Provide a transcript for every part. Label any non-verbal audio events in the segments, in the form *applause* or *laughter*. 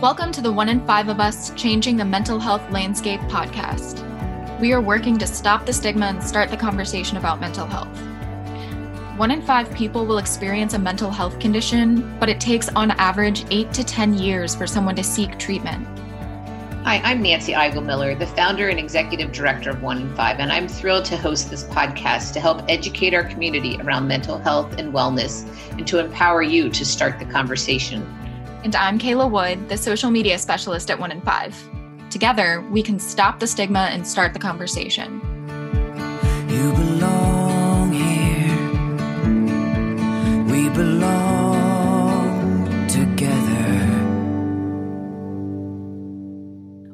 Welcome to the One in Five of Us Changing the Mental Health Landscape podcast. We are working to stop the stigma and start the conversation about mental health. One in five people will experience a mental health condition, but it takes on average eight to 10 years for someone to seek treatment. Hi, I'm Nancy Eigel Miller, the founder and executive director of One in Five, and I'm thrilled to host this podcast to help educate our community around mental health and wellness and to empower you to start the conversation. And I'm Kayla Wood, the social media specialist at One in Five. Together, we can stop the stigma and start the conversation. You belong here. We belong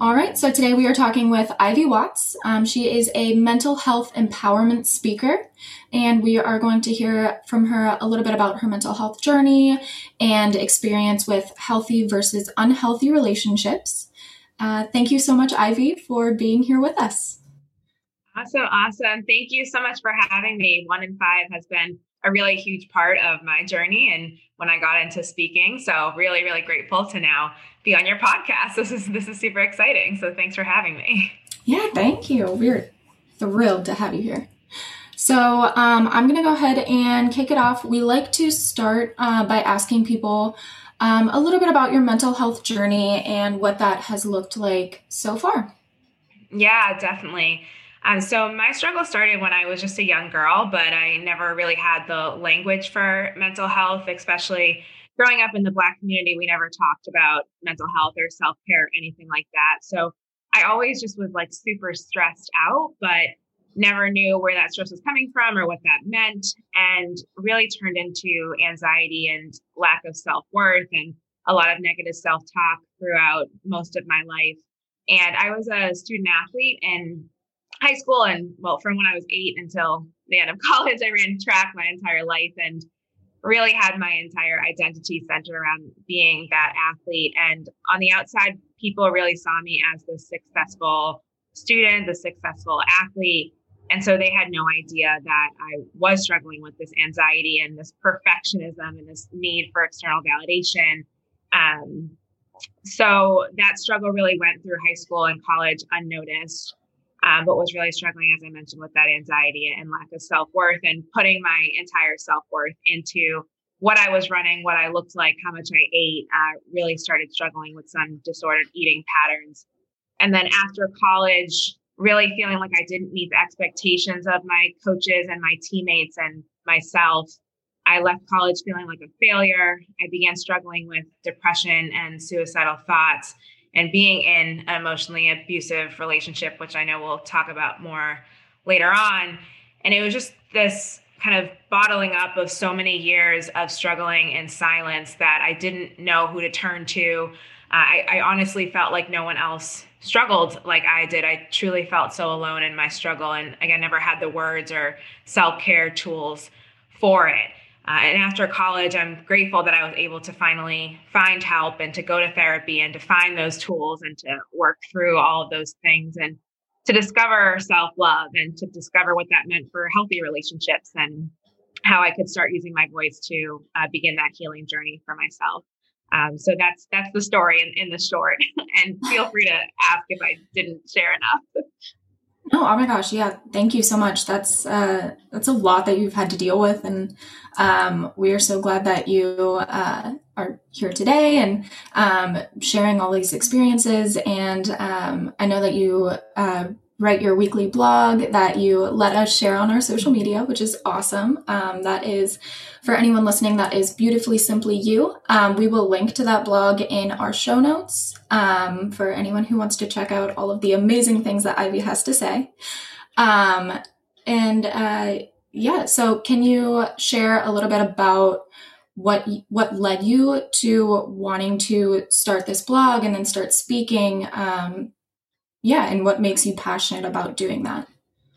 All right, so today we are talking with Ivy Watts. Um, she is a mental health empowerment speaker, and we are going to hear from her a little bit about her mental health journey and experience with healthy versus unhealthy relationships. Uh, thank you so much, Ivy, for being here with us. Awesome, awesome. Thank you so much for having me. One in five has been a really huge part of my journey and when I got into speaking. So really, really grateful to now be on your podcast. This is this is super exciting. So thanks for having me. Yeah, thank you. We're thrilled to have you here. So um, I'm going to go ahead and kick it off. We like to start uh, by asking people um, a little bit about your mental health journey and what that has looked like so far. Yeah, definitely. Um, so my struggle started when I was just a young girl, but I never really had the language for mental health, especially growing up in the Black community. We never talked about mental health or self care, or anything like that. So I always just was like super stressed out, but never knew where that stress was coming from or what that meant, and really turned into anxiety and lack of self worth and a lot of negative self talk throughout most of my life. And I was a student athlete in high school and well from when i was eight until the end of *laughs* college i ran track my entire life and really had my entire identity centered around being that athlete. And on the outside people really saw me as the successful student the successful athlete. And so they had no idea that i was struggling with this anxiety and this perfectionism and this need for external validation. Um, so that struggle really went through high school and college unnoticed um, but was really struggling, as I mentioned, with that anxiety and lack of self worth and putting my entire self worth into what I was running, what I looked like, how much I ate. Uh, really started struggling with some disordered eating patterns. And then after college, really feeling like I didn't meet the expectations of my coaches and my teammates and myself. I left college feeling like a failure. I began struggling with depression and suicidal thoughts and being in an emotionally abusive relationship, which I know we'll talk about more later on. And it was just this kind of bottling up of so many years of struggling in silence that I didn't know who to turn to. Uh, I, I honestly felt like no one else struggled like I did. I truly felt so alone in my struggle. And again, never had the words or self care tools for it. Uh, and after college, I'm grateful that I was able to finally find help and to go to therapy and to find those tools and to work through all of those things and to discover self love and to discover what that meant for healthy relationships and how I could start using my voice to uh, begin that healing journey for myself. Um, so that's that's the story in, in the short. *laughs* and feel free to ask if I didn't share enough. *laughs* No, oh my gosh, yeah. Thank you so much. That's uh, that's a lot that you've had to deal with, and um, we are so glad that you uh, are here today and um, sharing all these experiences. And um, I know that you uh, write your weekly blog that you let us share on our social media, which is awesome. Um, that is, for anyone listening, that is Beautifully Simply You. Um, we will link to that blog in our show notes um, for anyone who wants to check out all of the amazing things that Ivy has to say. Um, and uh, yeah, so can you share a little bit about what what led you to wanting to start this blog and then start speaking um, yeah and what makes you passionate about doing that?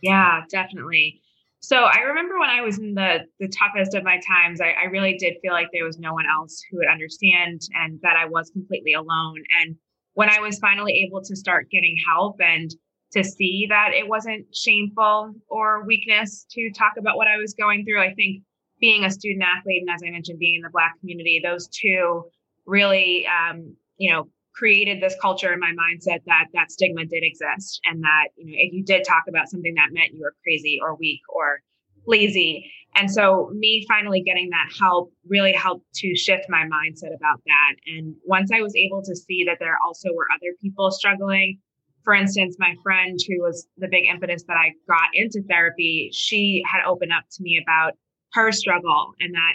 Yeah definitely. So i remember when i was in the the toughest of my times I, I really did feel like there was no one else who would understand and that i was completely alone. And when i was finally able to start getting help and to see that it wasn't shameful or weakness to talk about what i was going through i think being a student athlete and as i mentioned being in the black community those two really um, you know created this culture in my mindset that that stigma did exist and that you know if you did talk about something that meant you were crazy or weak or lazy. And so me finally getting that help really helped to shift my mindset about that. And once i was able to see that there also were other people struggling for instance my friend who was the big impetus that i got into therapy she had opened up to me about her struggle and that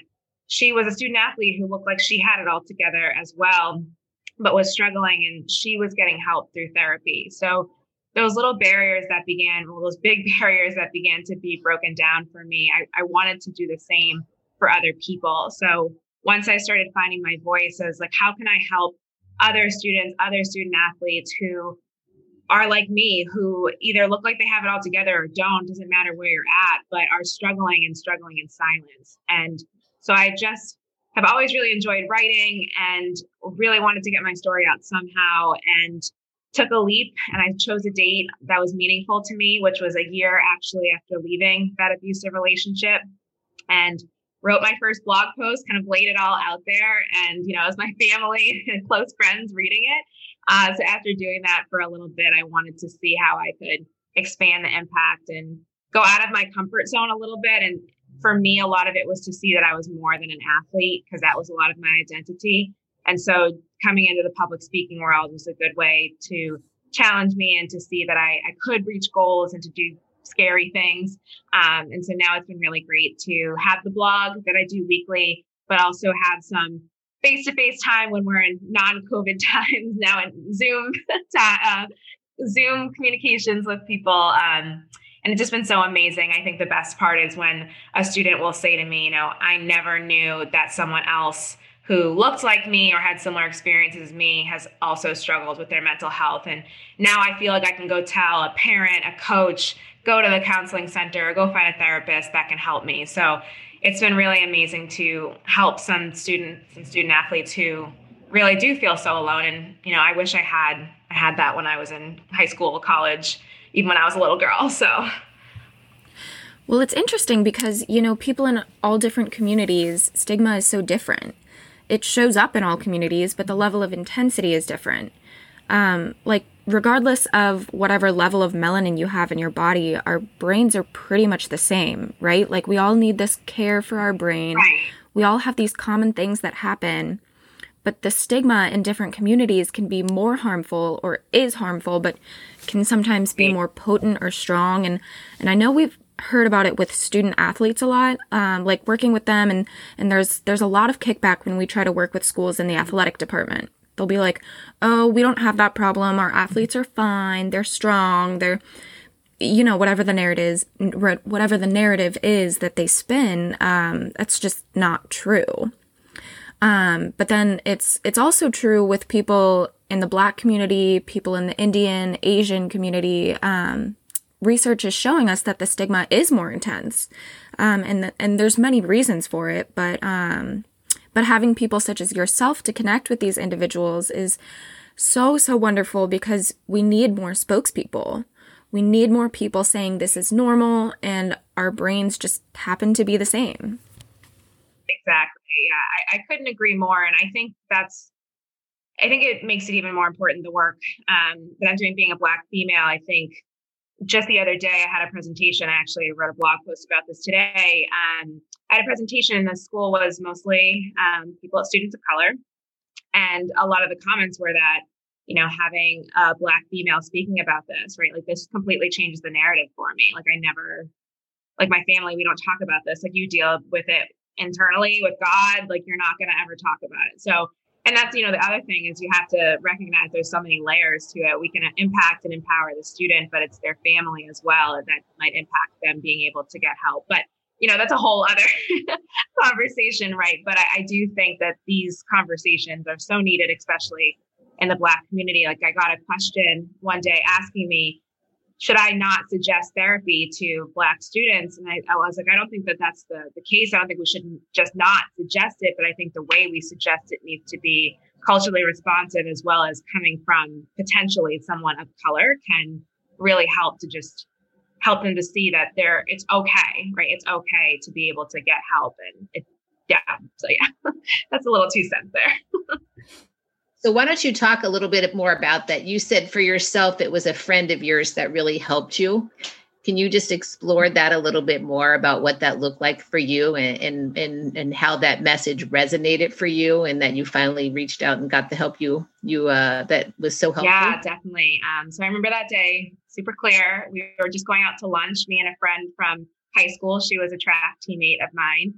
she was a student athlete who looked like she had it all together as well but was struggling and she was getting help through therapy. So those little barriers that began, well, those big *laughs* barriers that began to be broken down for me, I, I wanted to do the same for other people. So once I started finding my voice as like, how can I help other students, other student athletes who are like me, who either look like they have it all together or don't, doesn't matter where you're at, but are struggling and struggling in silence. And so I just have always really enjoyed writing and really wanted to get my story out somehow and took a leap and I chose a date that was meaningful to me, which was a year actually after leaving that abusive relationship and wrote my first blog post, kind of laid it all out there. And, you know, as my *laughs* family and close friends reading it. Uh, so after doing that for a little bit, I wanted to see how I could expand the impact and go out of my comfort zone a little bit and for me, a lot of it was to see that I was more than an athlete because that was a lot of my identity. And so coming into the public speaking world was a good way to challenge me and to see that I, I could reach goals and to do scary things. Um, and so now it's been really great to have the blog that I do weekly, but also have some face to face time when we're in non COVID *laughs* times now in Zoom, *laughs* uh, Zoom communications with people. Um, and it's just been so amazing. I think the best part is when a student will say to me, you know, I never knew that someone else who looked like me or had similar experiences as me has also struggled with their mental health. And now I feel like I can go tell a parent, a coach, go to the counseling center, go find a therapist that can help me. So it's been really amazing to help some students and student athletes who really do feel so alone. And, you know, I wish I had I had that when I was in high school, college even when I was a little girl. So. Well, it's interesting because, you know, people in all different communities, stigma is so different. It shows up in all communities, but the level of intensity is different. Um, like, regardless of whatever level of melanin you have in your body, our brains are pretty much the same, right? Like, we all need this care for our brain. We all have these common things that happen but the stigma in different communities can be more harmful or is harmful but can sometimes be more potent or strong. And and i know we've heard about it with student athletes a lot um, like working with them. And and there's there's a lot of kickback when we try to work with schools in the athletic department. They'll be like oh we don't have that problem. Our athletes are fine. They're strong. They're you know whatever the narrative is whatever the narrative is that they spin um, that's just not true. Um, but then it's it's also true with people in the Black community, people in the Indian, Asian community. Um, research is showing us that the stigma is more intense, um, and and there's many reasons for it. But um, but having people such as yourself to connect with these individuals is so so wonderful because we need more spokespeople. We need more people saying this is normal, and our brains just happen to be the same. Exactly yeah, I, I couldn't agree more. And I think that's, I think it makes it even more important the work um, that I'm doing being a Black female. I think just the other day I had a presentation. I actually wrote a blog post about this today. Um, I had a presentation. and The school was mostly um, people, students of color, and a lot of the comments were that you know having a black female speaking about this, right? Like this completely changes the narrative for me. Like I never, like my family, we don't talk about this. Like you deal with it internally with God, like you're not going to ever talk about it. So, and that's, you know, the other thing is you have to recognize there's so many layers to it. We can impact and empower the student, but it's their family as well and that might impact them being able to get help. But, you know, that's a whole other *laughs* conversation, right? But I, I do think that these conversations are so needed, especially in the Black community. Like I got a question one day asking me, should I not suggest therapy to Black students? And I, I, was like, I don't think that that's the, the case. I don't think we should just not suggest it, but I think the way we suggest it needs to be culturally responsive as well as coming from potentially someone of color can really help to just help them to see that they're it's okay, right? It's okay to be able to get help and it yeah. So yeah, *laughs* that's a little two cents there. So why don't you talk a little bit more about that? You said for yourself it was a friend of yours that really helped you. Can you just explore that a little bit more about what that looked like for you and and and, and how that message resonated for you and that you finally reached out and got the help you you uh that was so helpful? Yeah, definitely. Um so I remember that day super clear. We were just going out to lunch, me and a friend from high school. She was a track teammate of mine.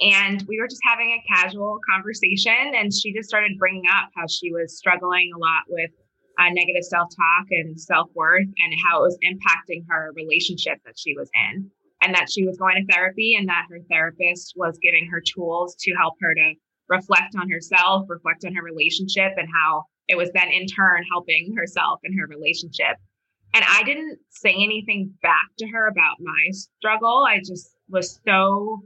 And we were just having a casual conversation, and she just started bringing up how she was struggling a lot with uh, negative self talk and self worth, and how it was impacting her relationship that she was in, and that she was going to therapy, and that her therapist was giving her tools to help her to reflect on herself, reflect on her relationship, and how it was then in turn helping herself and her relationship. And I didn't say anything back to her about my struggle. I just was so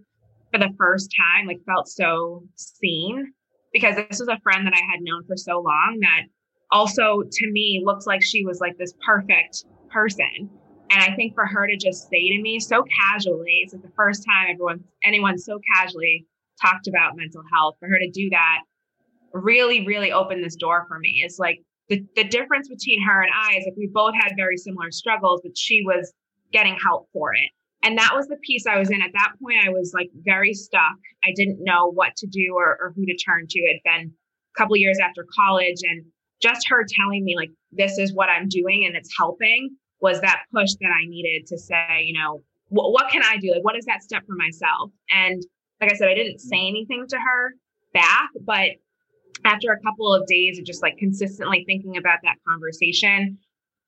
for the first time, like felt so seen because this was a friend that I had known for so long that also to me looked like she was like this perfect person. And I think for her to just say to me so casually, it's like the first time everyone, anyone so casually talked about mental health, for her to do that really, really opened this door for me. It's like the, the difference between her and I is like we both had very similar struggles, but she was getting help for it and that was the piece I was in. At that point, I was like very stuck. I didn't know what to do or, or who to turn to. It had been a couple years after college, and just her telling me like this is what I'm doing and it's helping was that push that I needed to say, you know, what can I do? Like, what is that step for myself? And like I said, I didn't say anything to her back, but after a couple of days of just like consistently thinking about that conversation,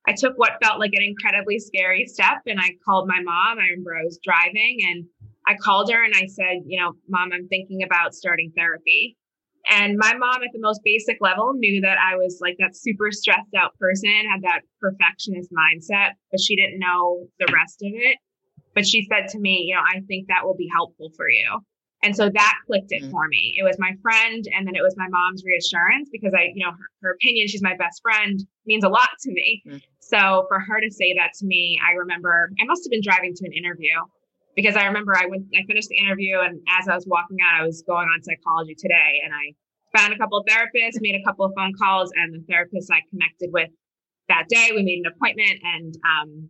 I took what felt like an incredibly scary step and I called my mom. I remember I was driving and I called her and I said, you know, mom, I'm thinking about starting therapy. And my mom, at the most basic level, knew that I was like that super stressed out person, had that perfectionist mindset, but she didn't know the rest of it. But she said to me, you know, I think that will be helpful for you. And so that clicked it mm-hmm. for me. It was my friend, and then it was my mom's reassurance because I, you know, her, her opinion, she's my best friend, means a lot to me. Mm-hmm. So for her to say that to me, I remember I must have been driving to an interview because I remember I went, I finished the interview, and as I was walking out, I was going on psychology today, and I found a couple of therapists, made a couple of phone calls, and the therapist I connected with that day, we made an appointment, and um,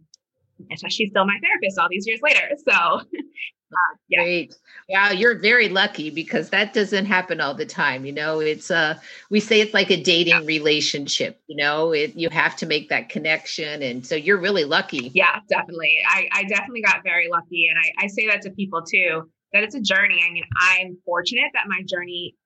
she's still my therapist all these years later. So *laughs* Uh, yeah. Great. Yeah, you're very lucky because that doesn't happen all the time. You know, it's a, we say it's like a dating yeah. relationship, you know, it you have to make that connection. And so you're really lucky. Yeah, definitely. I, I definitely got very lucky. And I, I say that to people too, that it's a journey. I mean, I'm fortunate that my journey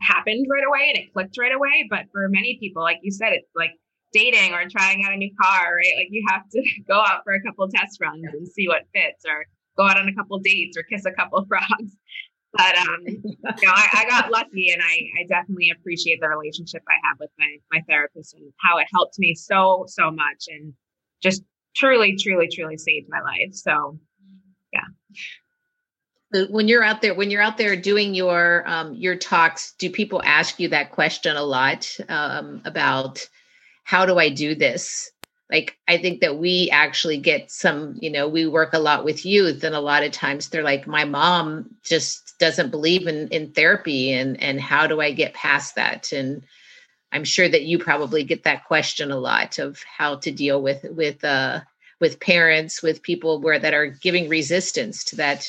happened right away and it clicked right away. But for many people, like you said, it's like dating or trying out a new car, right? Like you have to *laughs* go out for a couple test runs and see what fits or go out on a couple dates or kiss a couple *laughs* frogs. But um, you know, I, I, got lucky, and I, I definitely appreciate the relationship I have with my my therapist and how it helped me so so much, and just truly, truly, truly saved my life. So, yeah. when you're out there, when you're out there doing your um, your talks, do people ask you that question a lot um, about how do I do this? like i think that we actually get some you know we work a lot with youth and a lot of times they're like my mom just doesn't believe in in therapy and and how do i get past that? And i'm sure that you probably get that question a lot of how to deal with with uh with parents with people where that are giving resistance to that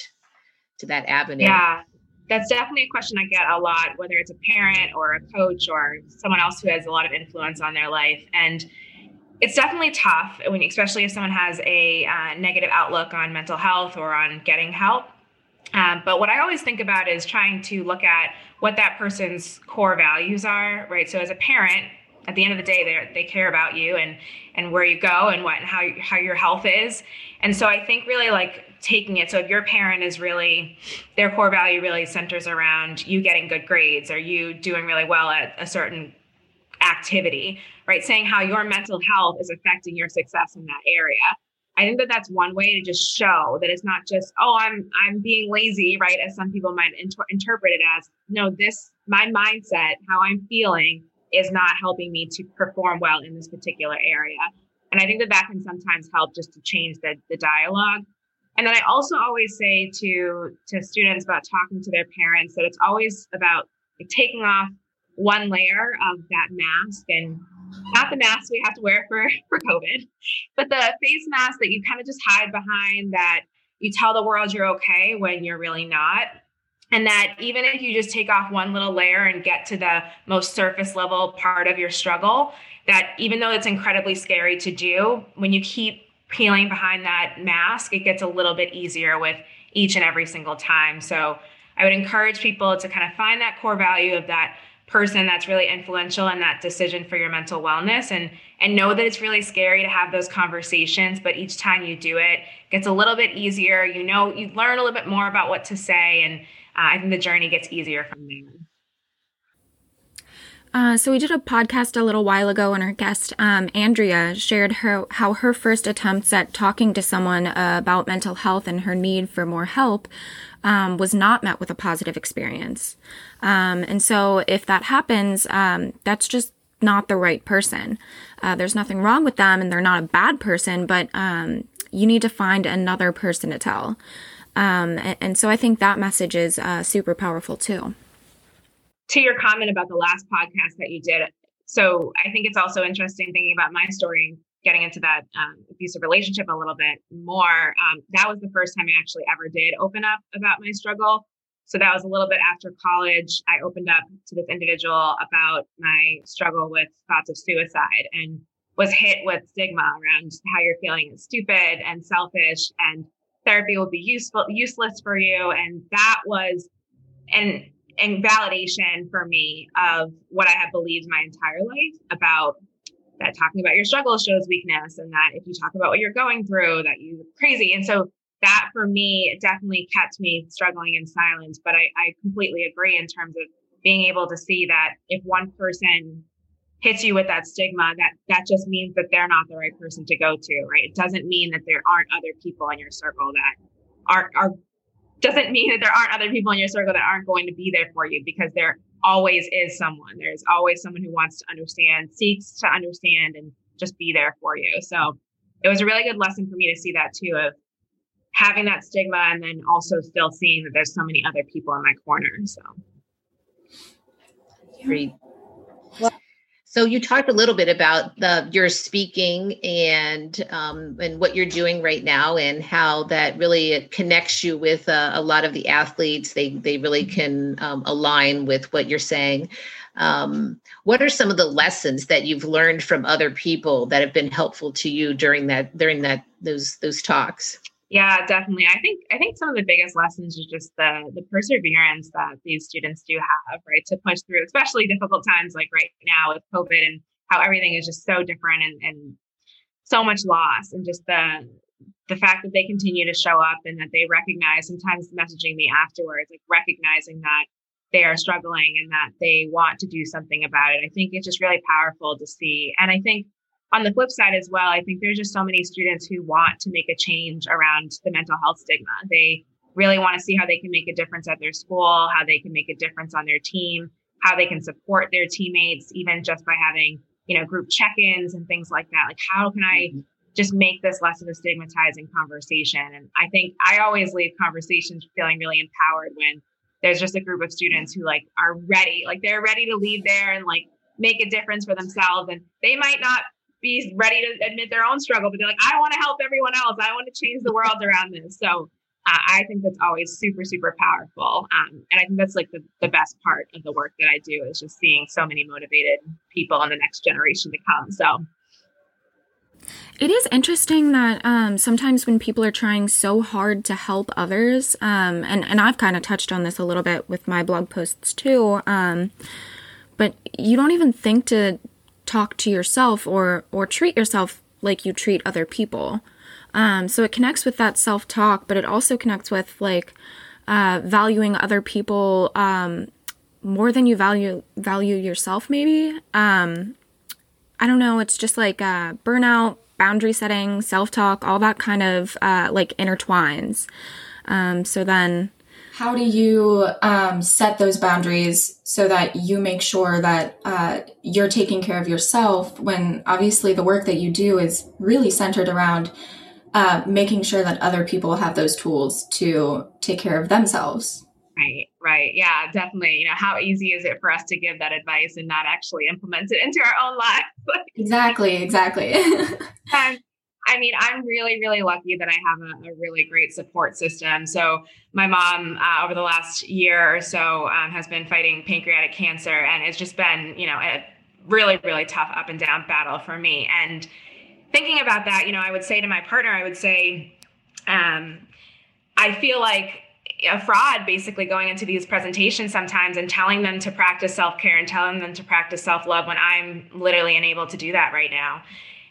to that avenue. Yeah that's definitely a question I get a lot, whether it's a parent or a coach or someone else who has a lot of influence on their life. And it's definitely tough when, especially if someone has a uh, negative outlook on mental health or on getting help. Um, but what I always think about is trying to look at what that person's core values are, right? So as a parent, at the end of the day, they they care about you and and where you go and what and how how your health is. And so I think really like taking it. So if your parent is really their core value really centers around you getting good grades or you doing really well at a certain activity, right? Saying how your mental health is affecting your success in that area. I think that that's one way to just show that it's not just oh I'm I'm being lazy, right? As some people might inter- interpret it as no, this my mindset, how I'm feeling is not helping me to perform well in this particular area. And I think that that can sometimes help just to change the, the dialogue. And then I also always say to to students about talking to their parents that it's always about taking off one layer of that mask and not the mask we have to wear for, *laughs* for COVID, but the face mask that you kind of just hide behind that you tell the world you're okay when you're really not. And that even if you just take off one little layer and get to the most surface level part of your struggle, that even though it's incredibly scary to do, when you keep peeling behind that mask, it gets a little bit easier with each and every single time. So I would encourage people to kind of find that core value of that person that's really influential in that decision for your mental wellness and and know that it's really scary to have those conversations but each time you do it, it gets a little bit easier you know you learn a little bit more about what to say and uh, i think the journey gets easier from there uh, so we did a podcast a little while ago, and our guest um, Andrea shared her how her first attempts at talking to someone uh, about mental health and her need for more help um, was not met with a positive experience. Um, and so, if that happens, um, that's just not the right person. Uh, there's nothing wrong with them, and they're not a bad person, but um, you need to find another person to tell. Um, and, and, so, I think that message is uh, super powerful too to your comment about the last podcast that you did, so I think it's also interesting thinking about my story getting into that um, abusive relationship a little bit more. Um, that was the first time I actually ever did open up about my struggle. So that was a little bit after college. I opened up to this individual about my struggle with thoughts of suicide and was hit with stigma around how you're feeling is stupid and selfish and therapy will be useful useless for you and that was and and validation for me of what I have believed my entire life about that talking about your struggle shows weakness and that if you talk about what you're going through that you're crazy. And so that for me definitely kept me struggling in silence but I, I completely agree in terms of being able to see that if one person hits you with that stigma that that just means that they're not the right person to go to right? It doesn't mean that there aren't other people in your circle that are are doesn't mean that there aren't other people in your circle that aren't going to be there for you because there always is someone. There's always someone who wants to understand, seeks to understand, and just be there for you. So it was a really good lesson for me to see that too of having that stigma and then also still seeing that there's so many other people in my corner. So great. So you talked a little bit about the your speaking and um, and what you're doing right now, and how that really connects you with uh, a lot of the athletes. They they really can um, align with what you're saying. Um, what are some of the lessons that you've learned from other people that have been helpful to you during that during that those those talks? Yeah, definitely. I think I think some of the biggest lessons is just the the perseverance that these students do have, right, to push through, especially difficult times like right now with COVID and how everything is just so different and, and so much loss and just the the fact that they continue to show up and that they recognize sometimes messaging me afterwards, like recognizing that they are struggling and that they want to do something about it. I think it's just really powerful to see. And I think on the flip side as well, I think there's just so many students who want to make a change around the mental health stigma. They really want to see how they can make a difference at their school, how they can make a difference on their team, how they can support their teammates, even just by having, you know, group check-ins and things like that. Like how can I mm-hmm. just make this less of a stigmatizing conversation? And I think I always leave conversations feeling really empowered when there's just a group of students who like are ready, like they're ready to leave there and like make a difference for themselves. And they might not be ready to admit their own struggle, but they're like, I want to help everyone else. I want to change the world around this. So uh, I think that's always super, super powerful. Um, and I think that's like the, the best part of the work that I do is just seeing so many motivated people in the next generation to come. So it is interesting that um, sometimes when people are trying so hard to help others, um, and, and I've kind of touched on this a little bit with my blog posts too, um, but you don't even think to talk to yourself or or treat yourself like you treat other people. Um, so it connects with that self talk, but it also connects with like uh, valuing other people um, more than you value value yourself. Maybe um, I don't know. It's just like uh, burnout, boundary setting, self talk, all that kind of uh, like intertwines. Um, so then how do you um, set those boundaries so that you make sure that uh, you're taking care of yourself when obviously the work that you do is really centered around uh, making sure that other people have those tools to take care of themselves? Right, right. Yeah, definitely. You know, how easy is it for us to give that advice and not actually implement it into our own lives? *laughs* exactly, exactly. *laughs* um, I mean, I'm really, really lucky that I have a, a really great support system. So, my mom, uh, over the last year or so, um, has been fighting pancreatic cancer, and it's just been, you know, a really, really tough up and down battle for me. And thinking about that, you know, I would say to my partner, I would say, um, I feel like a fraud basically going into these presentations sometimes and telling them to practice self-care and telling them to practice self-love when I'm literally unable to do that right now.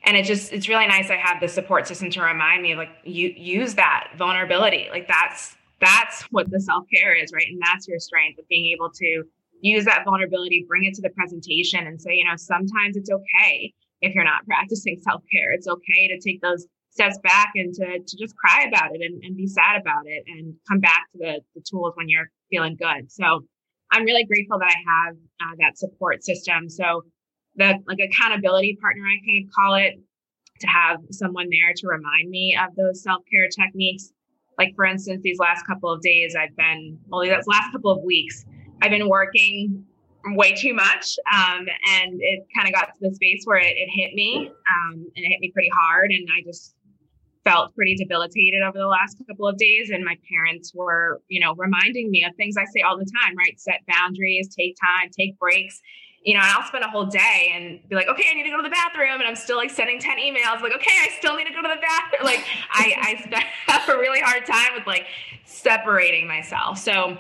And it just it's really nice I have the support system to remind me like you use that vulnerability. Like that's that's what the self-care is, right? And that's your strength of being able to use that vulnerability, bring it to the presentation and say, you know, sometimes it's okay if you're not practicing *laughs* self-care. It's okay to take those steps back and to, to just cry about it and, and be sad about it and come back to the, the tools when you're feeling good. So I'm really grateful that I have uh, that support system. So the like accountability partner, I kind of call it, to have someone there to remind me of those self-care techniques. Like for instance, these last couple of days, I've been, well, these last couple of weeks, I've been working way too much. Um, and it kind of got to the space where it, it hit me um, and it hit me pretty hard. And I just felt pretty debilitated over the last couple of days and my parents were you know reminding me of things i say all the time right set boundaries take time take breaks you know and i'll spend a whole day and be like okay i need to go to the bathroom and i'm still like sending 10 emails like okay i still need to go to the bathroom like i i *laughs* spent, *laughs* have a really hard time with like separating myself so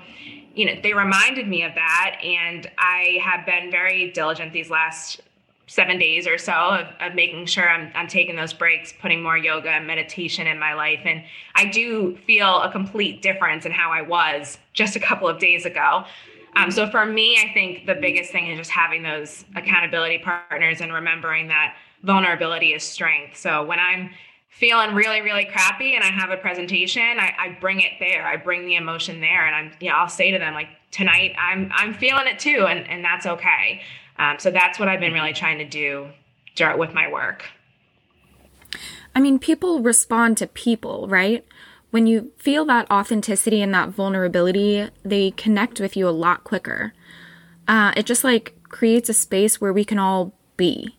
you know they reminded me of that and i have been very diligent these last seven days or so of, of making sure I'm, I'm taking those breaks, putting more yoga and meditation in my life. And I do feel a complete difference in how I was just a couple of days ago. Um, so for me, I think the biggest thing is just having those accountability partners and remembering that vulnerability is strength. So when I'm feeling really, really crappy and I have a presentation, I, I bring it there. I bring the emotion there, and I'm, you know, I'll say to them like, tonight I'm, I'm feeling it too, and and that's okay. Um, so that's what I've been really trying to do with my work. I mean, people respond to people, right? When you feel that authenticity and that vulnerability, they connect with you a lot quicker. Uh, it just like creates a space where we can all be,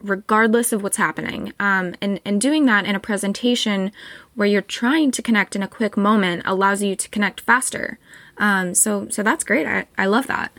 regardless of what's happening. Um, and, and doing that in a presentation where you're trying to connect in a quick moment allows you to connect faster. Um, so, so that's great. I, I love that.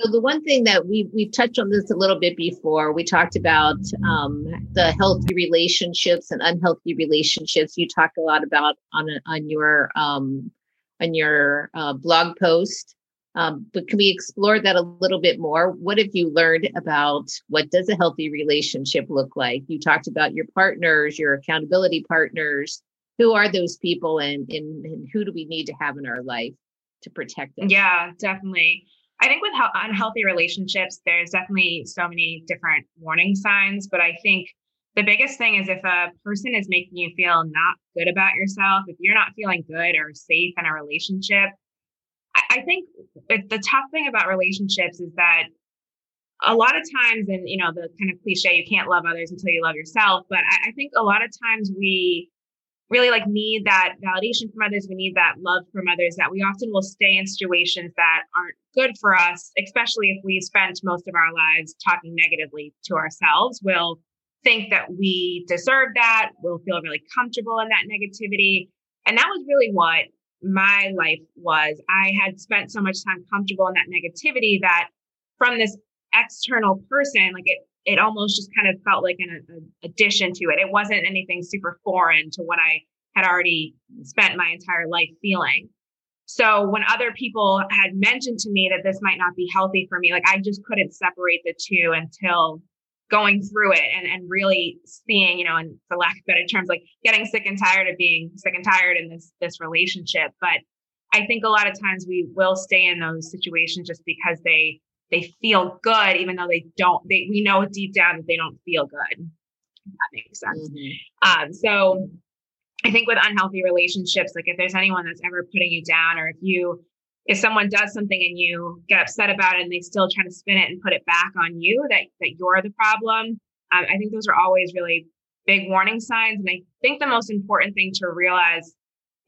So the one thing that we we've touched on this a little bit before, we talked about um, the healthy relationships and unhealthy relationships. You talk a lot about on on your um, on your uh, blog post. Um, but can we explore that a little bit more? What have you learned about what does a healthy relationship look like? You talked about your partners, your accountability partners. Who are those people, and and, and who do we need to have in our life to protect them? Yeah, definitely. I think with unhealthy relationships, there's definitely so many different warning signs, but I think the biggest thing is if a person is making you feel not good about yourself, if you're not feeling good or safe in a relationship, I, think the tough thing about relationships is that a lot of times, and you know, the kind of cliche, you can't love others until you love yourself. But I, I think a lot of times we really like need that validation from others. We need that love from others that we often will stay in situations that aren't good for us especially if we spent most of our lives talking negatively to ourselves. We'll think that we deserve that. We'll feel really comfortable in that negativity. And that was really what my life was. I had spent so much time comfortable in that negativity that from this external person like it it almost just kind of felt like an, an addition to it. It wasn't anything super foreign to what I had already spent my entire life feeling. So when other people had mentioned to me that this might not be healthy for me, like I just couldn't separate the two until going through it and, and really seeing, you know, and for lack of better terms, like getting sick and tired of being sick and tired in this this relationship. But I think a lot of times we will stay in those situations just because they they feel good even though they don't they we know deep down that they don't feel good that makes sense mm-hmm. um, so i think with unhealthy relationships like if there's anyone that's ever putting you down or if you if someone does something and you get upset about it and they still try to spin it and put it back on you that that you're the problem um, i think those are always really big warning signs and i think the most important thing to realize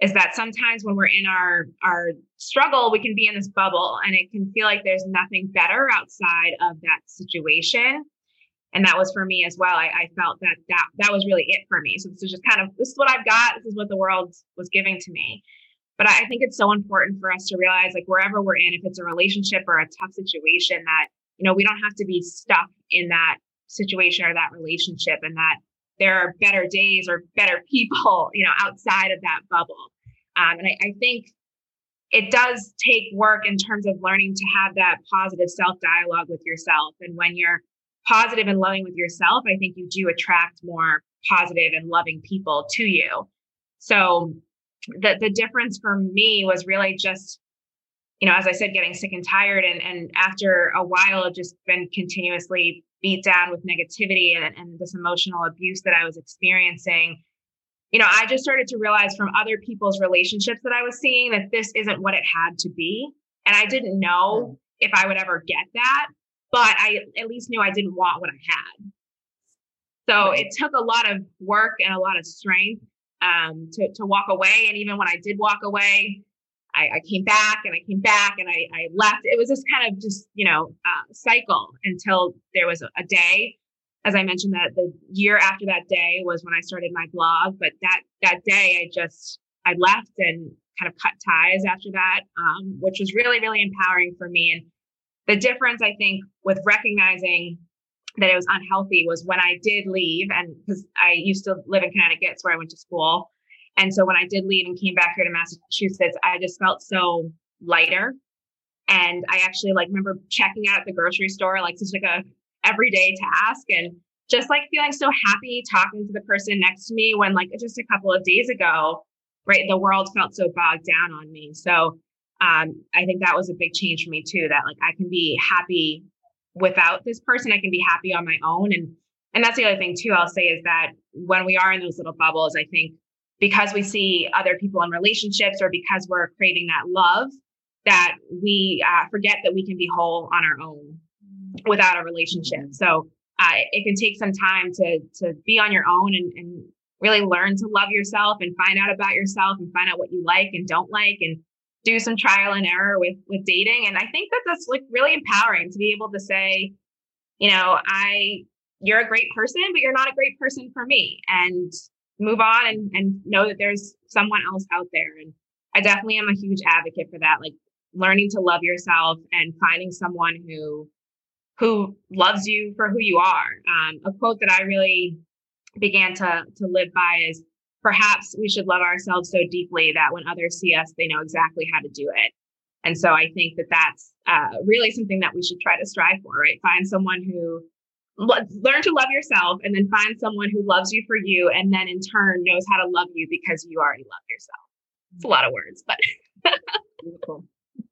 is that sometimes when we're in our our struggle, we can be in this bubble and it can feel like there's nothing better outside of that situation. And that was for me as well. I, I felt that that that was really it for me. So this is just kind of this is what I've got. This is what the world was giving to me. But I think it's so important for us to realize, like wherever we're in, if it's a relationship or a tough situation, that you know we don't have to be stuck in that situation or that relationship, and that there are better days or better *laughs* people, you know, outside of that bubble. Um, and I, I think it does take work in terms of learning to have that positive self dialogue with yourself. And when you're positive and loving with yourself, I think you do attract more positive and loving people to you. So the the difference for me was really just, you know, as I said, getting sick and tired, and and after a while of just been continuously beat down with negativity and, and this emotional abuse that I was experiencing, you know, I just started to realize from other people's relationships that I was seeing that this isn't what it had to be. And I didn't know if I would ever get that, but I at least knew I didn't want what I had. So it took a lot of work and a lot of strength um, to, to walk away. And even when I did walk away, I, I, came back and I came back and I, I left. It was this kind of just, you know, uh, cycle until there was a, a, day. As I mentioned, that the year after that day was when I started my blog. But that that day, I just I left and kind of cut ties after that, um, which was really really empowering for me. And the difference, I think, with recognizing that it was unhealthy was when I did leave, and because I used to live in Connecticut, where I went to school. And so when I did leave and came back here to Massachusetts, I just felt so lighter. And I actually like remember checking out at the grocery store, like just like a everyday task and just like feeling so happy talking to the person next to me when like just a couple of days ago, right, the world felt so bogged down on me. So um, I think that was a big change for me too, that like I can be happy without this person. I can be happy on my own. And and that's the other thing too, I'll say is that when we are in those little bubbles, I think because we see other people in relationships or because we're craving that love that we uh, forget that we can be whole on our own without a relationship. So uh, it can take some time to to be on your own and, and really learn to love yourself and find out about yourself and find out what you like and don't like and do some trial and error with with dating. And i think that that's like really empowering to be able to say you know i you're a great person but you're not a great person for me. And move on and, and know that there's someone else out there. And I definitely am a huge advocate for that. Like learning to love yourself and finding someone who who loves you for who you are. Um, a quote that I really began to to live by is perhaps we should love ourselves so deeply that when others see us, they know exactly how to do it. And so I think that that's uh, really something that we should try to strive for, right? Find someone who learn to love yourself and then find someone who loves you for you and then in turn knows how to love you because you already love yourself. It's a lot of words but beautiful.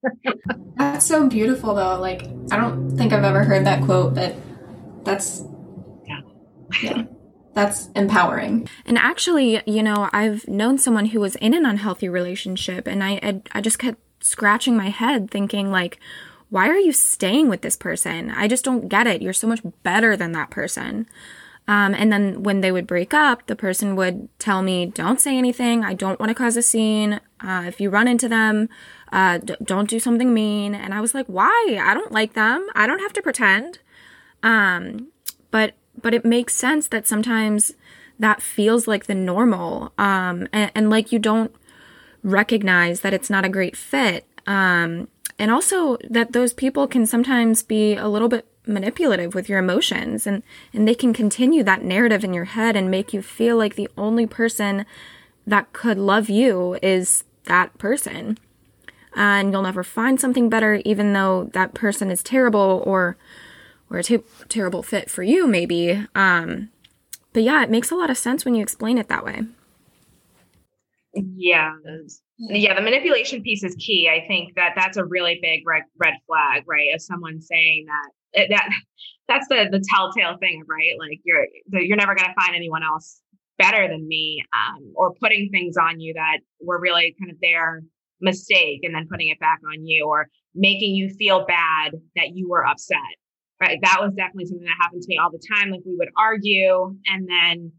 *laughs* That's so beautiful though. Like i don't think i've ever heard that quote but that's yeah. yeah that's empowering. And actually you know i've known someone who was in an unhealthy relationship and i i, I just kept scratching my head thinking like why are you staying with this person? I just don't get it. You're so much better than that person. Um, and then when they would break up, the person would tell me, don't say anything. I don't want to cause a scene. Uh, if you run into them, uh, d- don't do something mean. And I was like, why? I don't like them. I don't have to pretend. Um, but, but it makes sense that sometimes that feels like the normal. Um, and, and like you don't recognize that it's not a great fit. Um, and also that those people can sometimes be a little bit manipulative with your emotions and and they can continue that narrative in your head and make you feel like the only person that could love you is that person. And you'll never find something better even though that person is terrible or or a t- terrible fit for you maybe. Um but yeah it makes a lot of sense when you explain it that way. Yeah yeah the manipulation piece is key. I think that that's a really big red, red flag right of someone saying that eh, that that's the the telltale thing right? Like you're you're never going to find anyone else better than me um, or putting things on you that were really kind of their mistake and then putting it back on you or making you feel bad that you were upset right? That was definitely something that happened to me all the time. Like we would argue and then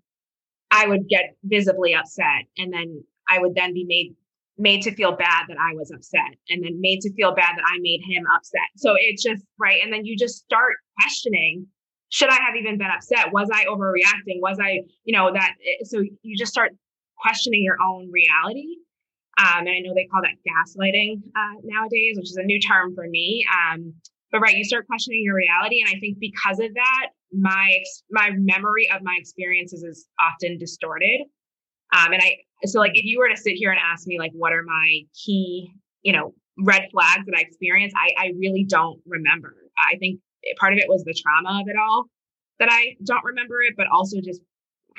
i would get visibly upset and then I would then be made made to feel bad that I was upset and then made to feel bad that I made him upset. So it's just right. And then you just start questioning should I have even been upset? Was I overreacting? Was I, you know, that? Eh, so you just start questioning your own reality. Um, and I know they call that gaslighting uh, nowadays, which is a new term for me. Um, but right, you start questioning your reality, and I think because of that, my my memory of my experiences is often distorted. Um, and I so like if you were to sit here and ask me like what are my key, you know, red flags that I experienced, I, I really don't remember. I think part of it was the trauma of it all that I don't remember it, but also just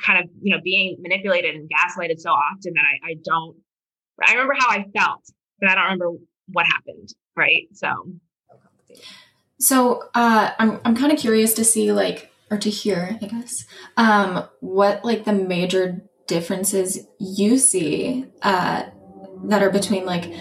kind of, you know, being manipulated and gaslighted so often that I, I don't, I remember how I felt, but I don't remember what happened. Right. So, so, uh, I'm, I'm kind of curious to see like, or to hear, I guess, um, what like the major differences you see, uh, that are between like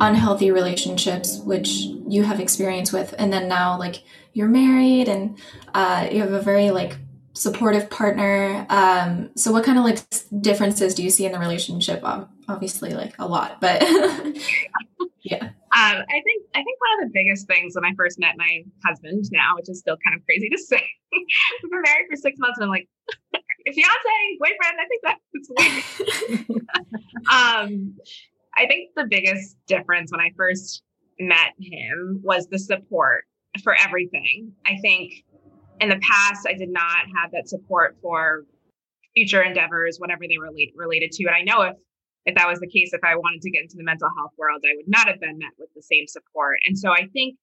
unhealthy relationships, which you have experience with, and then now like you're married and uh, you have a very like supportive partner. Um, so what kind of like differences do you see in the relationship? Obviously, like a lot, but *laughs* yeah. Um, I think I think one of the biggest things when I first met my husband now, which is still kind of crazy to say, *laughs* we've been married for six months, and I'm like, fiance, boyfriend. I think that's *laughs* weird. um, I think the biggest difference when I first met him was the support for everything. I think in the past, I did not have that support for future endeavors, whatever they were relate, related to. And I know if if that was the case, if I wanted to get into the mental health world, I would not have been met with the same support. And so I think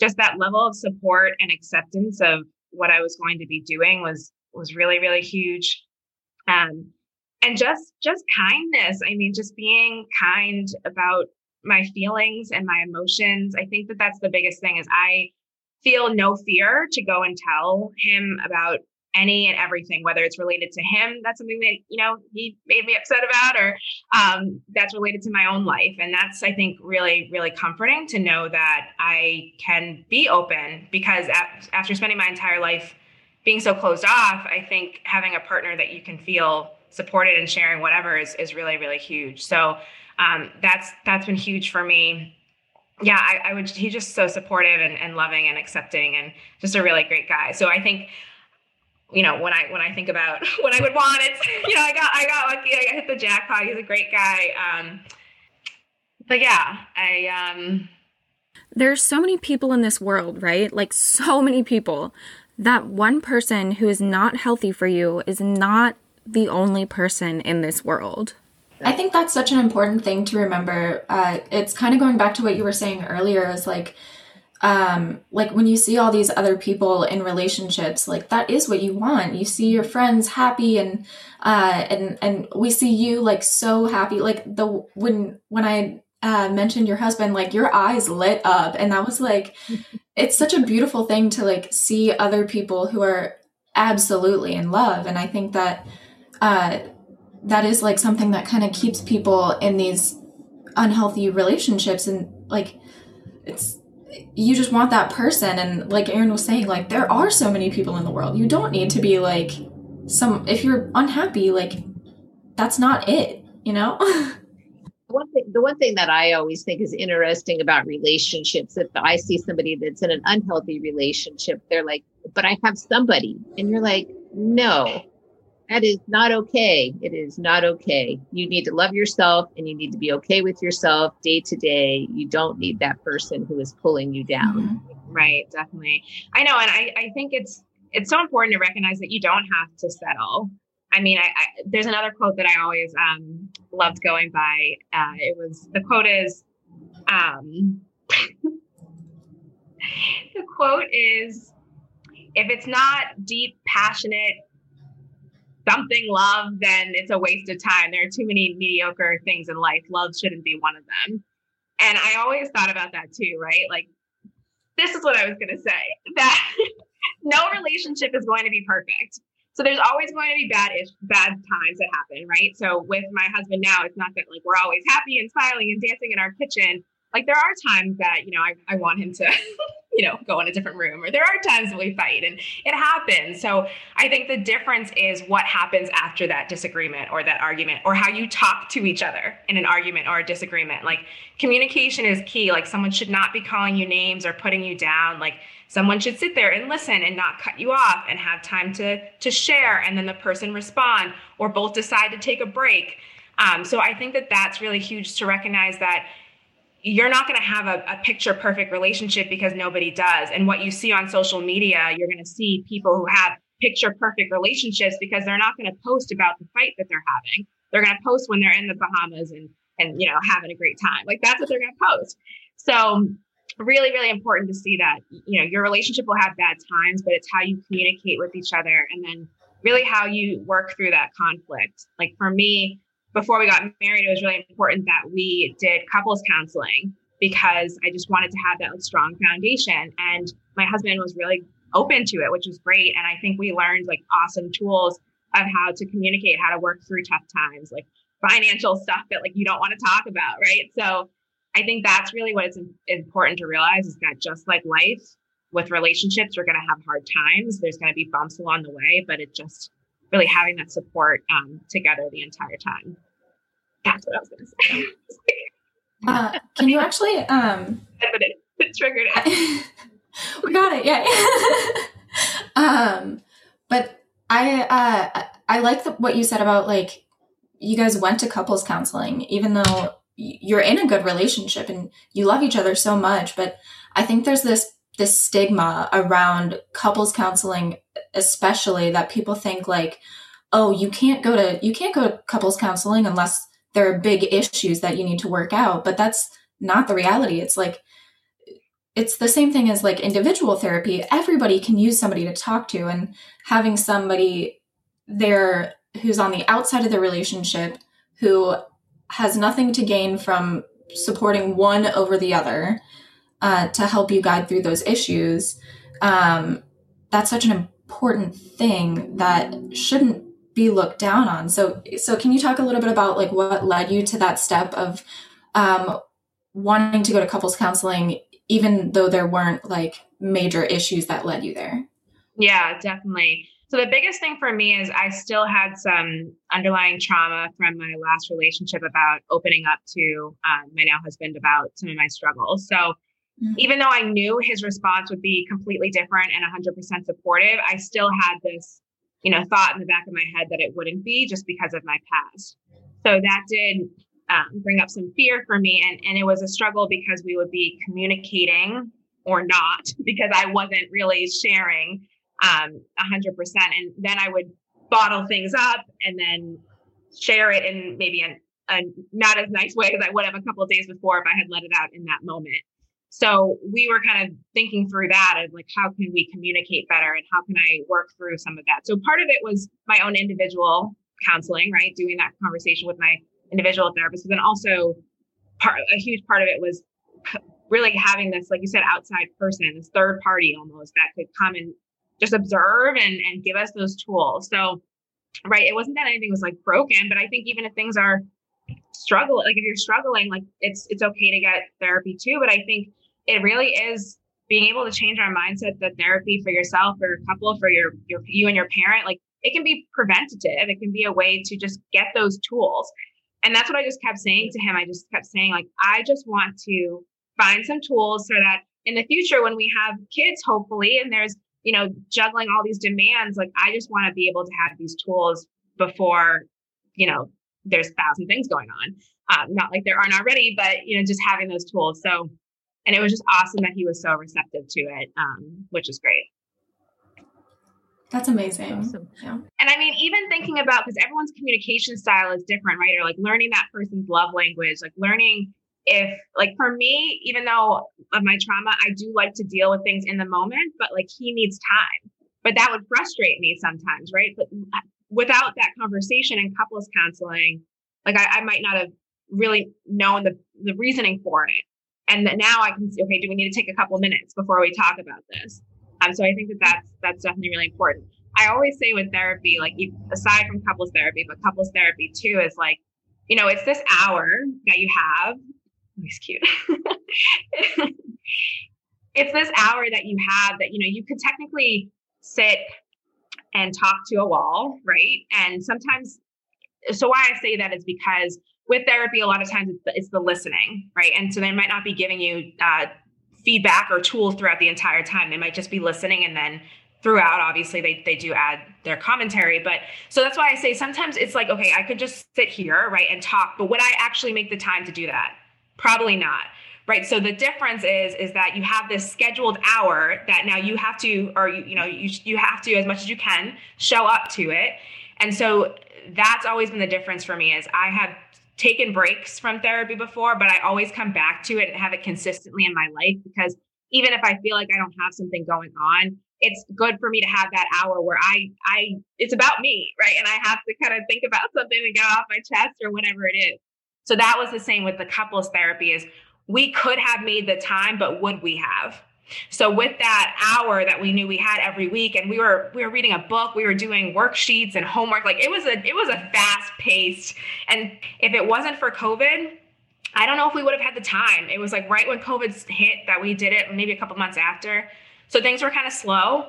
just that level of support and acceptance of what I was going to be doing was was really really huge. Um, and just just kindness i mean just being kind about my feelings and my emotions i think that that's the biggest thing is i feel no fear to go and tell him about any and everything whether it's related to him that's something that you know he made me upset about or um, that's related to my own life and that's i think really really comforting to know that i can be open because after spending my entire life being so closed off i think having a partner that you can feel supported and sharing whatever is, is really really huge. So um, that's that's been huge for me. Yeah I, I, would he's just so supportive and, and loving and accepting and just a really great guy. So i think you know when i when i think about *laughs* what i would want it's you know i got i got lucky. I hit the jackpot. He's a great guy. Um but yeah i um there's so many people in this world right? Like so many people that one person who is not healthy for you is not the only person in this world. I think that's such an important thing to remember. Uh, it's kind of going back to what you were saying earlier is like, um, like when you see all these other people in relationships, like that is what you want. You see your friends happy and, uh, and, and we see you like so happy. Like the, when, when I, uh, mentioned your husband, like your eyes lit up. And that was like, *laughs* it's such a beautiful thing to like see other people who are absolutely in love. And I think that, uh, that is like something that kind of keeps people in these unhealthy relationships. And like it's you just want that person. And like Aaron was saying like there are so many people in the world. You don't need to be like some if you're unhappy like that's not it you know *laughs* the one thing that i always think is interesting about relationships if i see somebody that's in an unhealthy relationship they're like but i have somebody and you're like no that is not okay. It is not okay. You need to love yourself and you need to be okay with yourself day to day. You don't need that person who is pulling you down. Mm-hmm. Right, definitely. I know. And I, I think it's it's so important to recognize that you don't have to settle. I mean, I, I, there's another quote that I always um, loved going by. Uh, it was the quote is, um, *laughs* the quote is, if it's not deep, passionate, something love, then it's a waste of time. There are too many mediocre things in life. Love shouldn't be one of them. And I always thought about that too, right? Like, this is what I was going to say that *laughs* no relationship is going to be perfect. So there's always going to be bad ish, bad times that happen, right? So with my husband now, it's not that like we're always happy and smiling and dancing in our kitchen. Like there are times that, you know, I, I want him to *laughs* you know, go in a different room, or there are times we fight and it happens. So I think the difference is what happens after that disagreement or that argument, or how you talk to each other in an argument or a disagreement. Like communication is key. Like someone should not be calling you names or putting you down. Like someone should sit there and listen and not cut you off and have time to to share and then the person respond or both decide to take a break. Um, so i think that that's really huge to recognize that you're not going to have a, a, picture perfect relationship because nobody does. And what you see on social media you're going to see people who have picture perfect relationships because they're not going to post about the fight that they're having. They're going to post when they're in the bahamas and and you know having a great time. Like that's what they're going to post. So really really important to see that you know your relationship will have bad times but it's how you communicate with each other and then really how you work through that conflict. Like for me before we got married it was really important that we did couples counseling because i just wanted to have that like, strong foundation. And my husband was really open to it which was great. And i think we learned like awesome tools of how to communicate how to work through tough times like financial stuff that like you don't want to talk about right? So I think that's really what it's important to realize is that just like life with relationships, you're going to have hard times. There's going to be bumps along the way, but it just really having that support um, together the entire time. That's what I was going to say. *laughs* uh, can you actually? Um, *laughs* it, it triggered it. *laughs* we got it. Yeah. um, but I uh, I like the, what you said about like you guys went to couples counseling, even though you're in a good relationship and you love each other so much but i think there's this this stigma around couples counseling especially that people think like oh you can't go to you can't go to couples counseling unless there are big issues that you need to work out but that's not the reality. It's like it's the same thing as like individual therapy. Everybody can use somebody to talk to and having somebody there who's on the outside of the relationship who has nothing to gain from supporting one over the other uh, to help you guide through those issues. Um, that's such an important thing that shouldn't be looked down on. So, so can you talk a little bit about like what led you to that step of um, wanting to go to couples counseling, even though there weren't like major issues that led you there? Yeah, definitely. So the biggest thing for me is I still had some underlying trauma from my last relationship about opening up to um, my now husband about some of my struggles. So mm-hmm. even though I knew his response would be completely different and 100% supportive, I still had this, you know, thought in the back of my head that it wouldn't be just because of my past. So that did um, bring up some fear for me, and and it was a struggle because we would be communicating or not *laughs* because I wasn't really sharing um, 100%. And then I would bottle things up and then share it in maybe a not as nice way as I would have a couple of days before if I had let it out in that moment. So we were kind of thinking through that of like, how can we communicate better and how can I work through some of that? So part of it was my own individual counseling, right? Doing that conversation with my individual therapist. But then also part, a huge part of it was really having this, like you said, outside person, this third party almost that could come and just observe and, and give us those tools. So, right, it wasn't that anything was like broken, but I think even if things are struggling, like if you're struggling, like it's it's okay to get therapy too. But I think it really is being able to change our mindset that therapy for yourself or a couple for your your you and your parent, like it can be preventative. It can be a way to just get those tools. And that's what I just kept saying to him. I just kept saying, like, I just want to find some tools so that in the future, when we have kids, hopefully, and there's you know, juggling all these demands, like I just want to be able to have these tools before, you know, there's a thousand things going on. Um, not like there aren't already, but you know, just having those tools. So, and it was just awesome that he was so receptive to it, um, which is great. That's amazing. Awesome. Yeah. And I mean, even thinking about because everyone's communication style is different, right? Or like learning that person's love language, like learning if like for me, even though of my trauma, I do like to deal with things in the moment, but like he needs time. But that would frustrate me sometimes, right? But without that conversation and couples counseling, like I, I might not have really known the the reasoning for it. And now I can see, okay, do we need to take a couple minutes before we talk about this? Um, so I think that that's that's definitely really important. I always say with therapy, like aside from couples therapy, but couples therapy too is like, you know, it's this hour that you have he's cute. *laughs* it's this hour that you have that you know you could technically sit and talk to a wall, right? And sometimes, so why I say that is because with therapy, a lot of times it's the, it's the listening, right? And so they might not be giving you uh, feedback or tools throughout the entire time. They might just be listening and then throughout obviously they, they do add their commentary but so that's why i say sometimes it's like okay i could just sit here right and talk but would i actually make the time to do that probably not right? So the difference is is that you have this scheduled hour that now you have to or you, you know you, you have to as much as you can show up to it. And so that's always been the difference for me is i have taken breaks from therapy before but i always come back to it and have it consistently in my life because even if i feel like i don't have something going on it's good for me to have that hour where i i it's about me right? And i have to kind of think about something to get off my chest or whatever it is so that was the same with the couples therapy is we could have made the time, but would we have? So with that hour that we knew we had every week and we were we were reading a book, we were doing worksheets and homework like it was a it was a fast paced and if it wasn't for COVID, I don't know if we would have had the time. It was like right when COVID hit that we did it, maybe a couple months after. So things were kind of slow.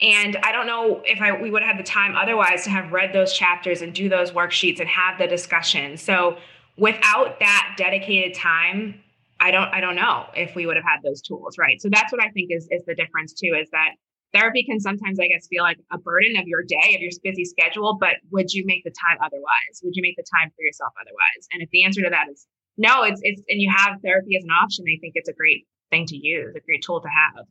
And I don't know if I, we would have had the time otherwise to have read those chapters and do those worksheets and have the discussion. So without that dedicated time, I don't I don't know if we would have had those tools, right? So that's what I think is is the difference too, is that therapy can sometimes, I guess, feel like a burden of your day, of your busy schedule, but would you make the time otherwise? Would you make the time for yourself otherwise? And if the answer to that is no, it's it's and you have therapy as an option, I think it's a great thing to use, a great tool to have.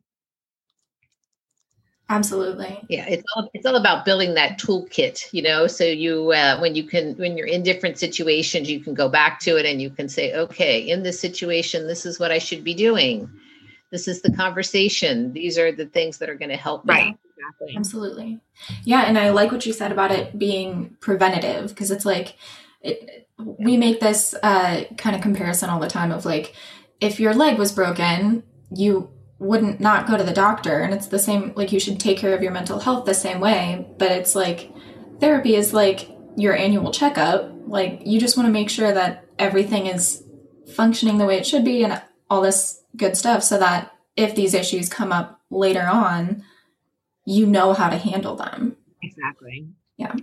Absolutely. Yeah, it's all it's all about building that toolkit, you know. So you uh, when you can when you're in different situations, you can go back to it and you can say, okay, in this situation, this is what I should be doing. This is the conversation. These are the things that are going to help me. Right. Exactly. Absolutely. Yeah, and I like what you said about it being preventative because it's like it, we make this uh, kind of comparison all the time of like if your leg was broken, you wouldn't not go to the doctor. And it's the same like you should take care of your mental health the same way. But it's like therapy is like your annual checkup. Like you just want to make sure that everything is functioning the way it should be and all this good stuff so that if these issues come up later on you know how to handle them. Exactly. Yeah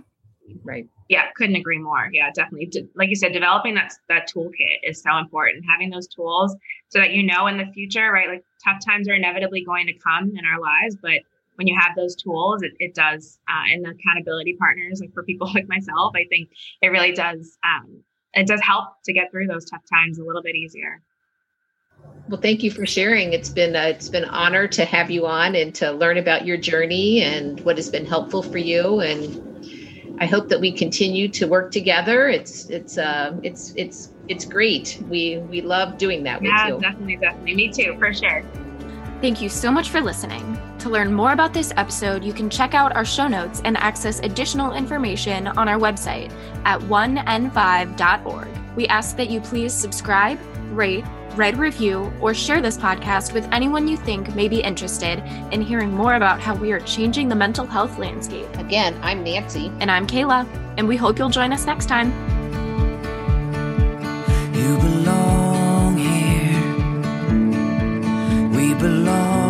right yeah couldn't agree more yeah definitely like you said developing that that toolkit is so important having those tools so that you know in the future right like tough times are inevitably going to come in our lives but when you have those tools it, it does uh, and the accountability partners like for people *laughs* like myself i think it really does um, it does help to get through those tough times a little bit easier well, thank you for sharing. It's been a, it's been an honor to have you on and to learn about your journey and what has been helpful for you. And I hope that we continue to work together. It's it's uh it's it's it's great. We we love doing that with yeah, you. definitely, definitely. Me too, for sure. Thank you so much for listening. To learn more about this episode, you can check out our show notes and access additional information on our website at 1n5.org. We ask that you please subscribe, rate, write a review, or share this podcast with anyone you think may be interested in hearing more about how we are changing the mental health landscape. Again, I'm Nancy. And I'm Kayla, and we hope you'll join us next time. You belong here. We belong.